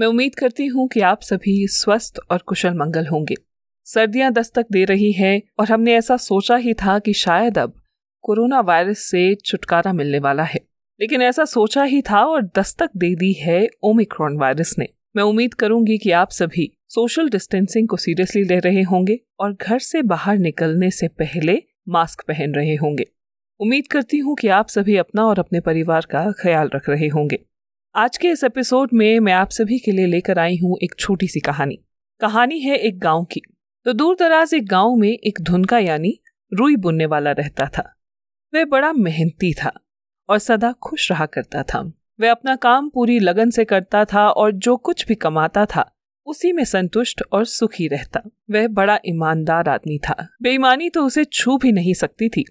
मैं उम्मीद करती हूँ कि आप सभी स्वस्थ और कुशल मंगल होंगे। सर्दियाँ दस्तक दे रही है और हमने ऐसा सोचा ही था कि शायद अब कोरोना वायरस से छुटकारा मिलने वाला है। लेकिन ऐसा सोचा ही था और दस्तक दे दी है ओमिक्रॉन वायरस ने। मैं उम्मीद करूँगी कि आप सभी सोशल डिस्टेंसिंग को सीरियसली ले रहे होंगे और घर से बाहर निकलने से पहले मास्क पहन रहे होंगे। उम्मीद करती हूँ कि आप सभी अपना और अपने परिवार का ख्याल रख रहे होंगे। आज के इस एपिसोड में मैं आप सभी के लिए लेकर आई हूँ एक छोटी सी कहानी। कहानी है एक गाँव की। तो दूर दराज एक गाँव में एक धुनका यानी रुई बुनने वाला रहता था। वह बड़ा मेहनती था और सदा खुश रहा करता था। वह अपना काम पूरी लगन से करता था और जो कुछ भी कमाता था, उसी में संतुष्ट और सुखी रहता। वह बड़ा ईमानदार आदमी था। बेईमानी तो उसे छू भी नहीं सकती थी।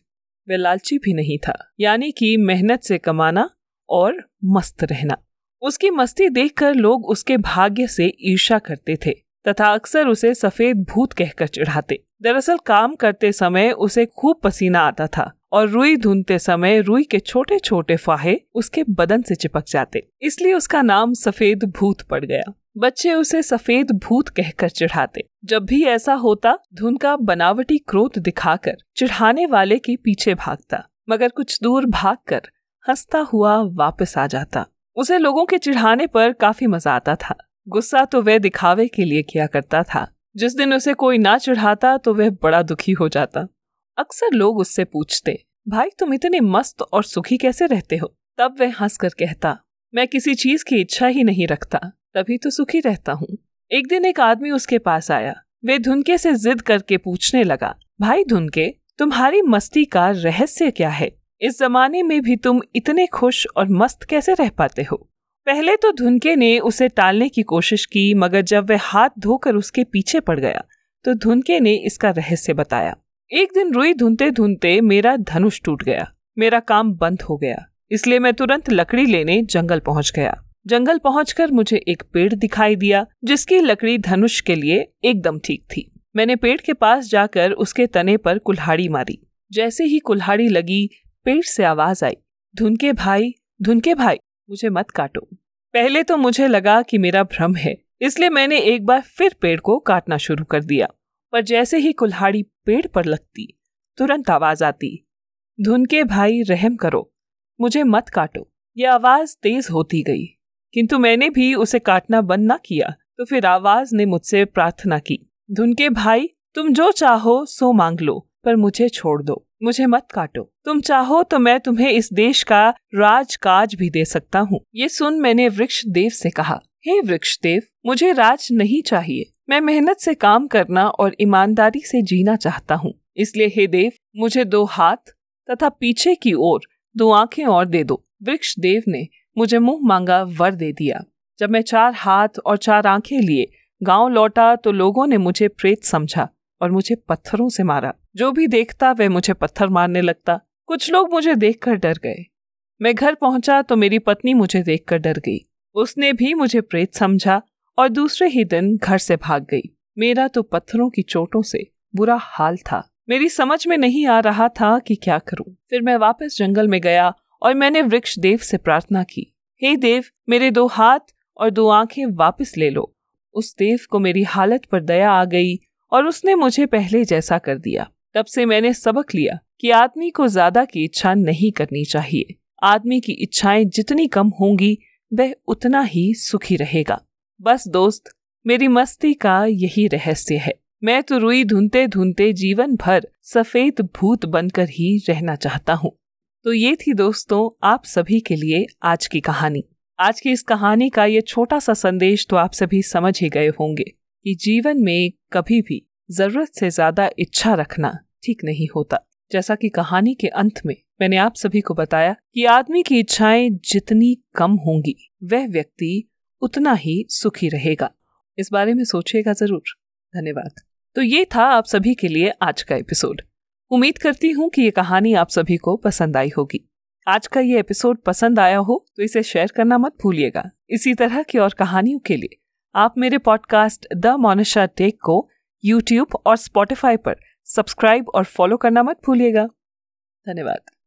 वह लालची भी नहीं था। यानी कि मेहनत से कमाना और मस्त रहना। उसकी मस्ती देखकर लोग उसके भाग्य से ईर्षा करते थे, तथा अक्सर उसे सफ़ेद भूत कहकर चढ़ाते। दरअसल काम करते समय उसे खूब पसीना आता था, और रुई धुनते समय रुई के छोटे छोटे फाहे उसके बदन से चिपक जाते। इसलिए उसका नाम सफ़ेद भूत पड़ गया। बच्चे उसे सफ़ेद भूत कहकर चढ़ाते। जब भी ऐसा होता, धुन का बनावटी क्रोध दिखाकर चिढ़ाने वाले के पीछे भागता, मगर कुछ दूर भागकर हंसता हुआ वापस आ जाता। उसे लोगों के चिढ़ाने पर काफ़ी मज़ा आता था। गुस्सा तो वह दिखावे के लिए किया करता था। जिस दिन उसे कोई ना चढ़ाता तो वह बड़ा दुखी हो जाता। अक्सर लोग उससे पूछते, भाई, तुम इतने मस्त और सुखी कैसे रहते हो? तब वह हंस कर कहता, मैं किसी चीज़ की इच्छा ही नहीं रखता, तभी तो सुखी रहता हूँ। एक दिन एक आदमी उसके पास आया। वे धुनके से जिद करके पूछने लगा, भाई, धुनके, तुम्हारी मस्ती का रहस्य क्या है? इस जमाने में भी तुम इतने खुश और मस्त कैसे रह पाते हो? पहले तो धुनके ने उसे टालने की कोशिश की, मगर जब वह हाथ धोकर उसके पीछे पड़ गया तो धुनके ने इसका रहस्य बताया। एक दिन रुई धुनते धुनते मेरा धनुष टूट गया। मेरा काम बंद हो गया, इसलिए मैं तुरंत लकड़ी लेने जंगल पहुँच गया। जंगल पहुंचकर मुझे एक पेड़ दिखाई दिया, जिसकी लकड़ी धनुष के लिए एकदम ठीक थी। मैंने पेड़ के पास जाकर उसके तने पर कुल्हाड़ी मारी। जैसे ही कुल्हाड़ी लगी पेड़ से आवाज़ आई धुनके भाई धुनके भाई, मुझे मत काटो। पहले तो मुझे लगा कि मेरा भ्रम है, इसलिए मैंने एक बार फिर पेड़ को काटना शुरू कर दिया। पर जैसे ही कुल्हाड़ी पेड़ पर लगती, तुरंत आवाज़ आती धुनके भाई, रहम करो, मुझे मत काटो। ये आवाज़ तेज होती गई, किंतु मैंने भी उसे काटना बंद ना किया तो फिर आवाज़ ने मुझसे प्रार्थना की धुनके भाई, तुम जो चाहो, सो मांग लो, पर मुझे छोड़ दो। मुझे मत काटो। तुम चाहो तो मैं तुम्हें इस देश का राज काज भी दे सकता हूँ। ये सुन मैंने वृक्ष देव से कहा, हे वृक्ष देव मुझे राज नहीं चाहिए। मैं मेहनत से काम करना और ईमानदारी से जीना चाहता हूँ। इसलिए हे देव, मुझे दो हाथ तथा पीछे की ओर दो आँखें और दे दो। वृक्ष देव ने मुझे मुँह मांगा, वर दे दिया। जब मैं चार हाथ और चार आँखें लिए गाँव लौटा तो लोगों ने मुझे प्रेत समझा। और मुझे पत्थरों से मारा। जो भी देखता वह मुझे पत्थर मारने लगता। कुछ लोग मुझे देखकर डर गए। मैं घर पहुँचा तो मेरी पत्नी मुझे देखकर डर गई। उसने भी मुझे प्रेत समझा और दूसरे ही दिन घर से भाग गई। मेरा तो पत्थरों की चोटों से बुरा हाल था। मेरी समझ में नहीं आ रहा था कि क्या करूँ। फिर मैं वापस जंगल में गया और मैंने वृक्ष देव से प्रार्थना की। हे hey देव, मेरे दो हाथ और दो आँखें वापस ले लो। उस देव को मेरी हालत पर दया आ गई और उसने मुझे पहले जैसा कर दिया। तब से मैंने सबक लिया कि आदमी को ज़्यादा की इच्छा नहीं करनी चाहिए। आदमी की इच्छाएँ जितनी कम होंगी, वह उतना ही सुखी रहेगा। बस दोस्त, मेरी मस्ती का यही रहस्य है। मैं तो रुई धुनते धुनते जीवन भर सफ़ेद भूत बनकर ही रहना चाहता हूँ। तो ये थी दोस्तों, आप सभी के लिए आज की कहानी। आज की इस कहानी का ये छोटा सा संदेश तो आप सभी समझ ही गए होंगे। कि जीवन में कभी भी ज़रूरत से ज़्यादा इच्छा रखना ठीक नहीं होता। जैसा कि कहानी के अंत में मैंने आप सभी को बताया कि आदमी की इच्छाएँ जितनी कम होंगी, वह व्यक्ति उतना ही सुखी रहेगा। इस बारे में सोचिएगा ज़रूर। धन्यवाद। तो ये था आप सभी के लिए आज का एपिसोड। उम्मीद करती हूँ कि ये कहानी आप सभी को पसंद आई होगी। आज का ये एपिसोड पसंद आया हो तो इसे शेयर करना मत भूलिएगा। इसी तरह की और कहानियों के लिए आप मेरे पॉडकास्ट द मोनिशा टेक को यूट्यूब और स्पॉटिफाई पर सब्सक्राइब और फॉलो करना मत भूलिएगा। धन्यवाद।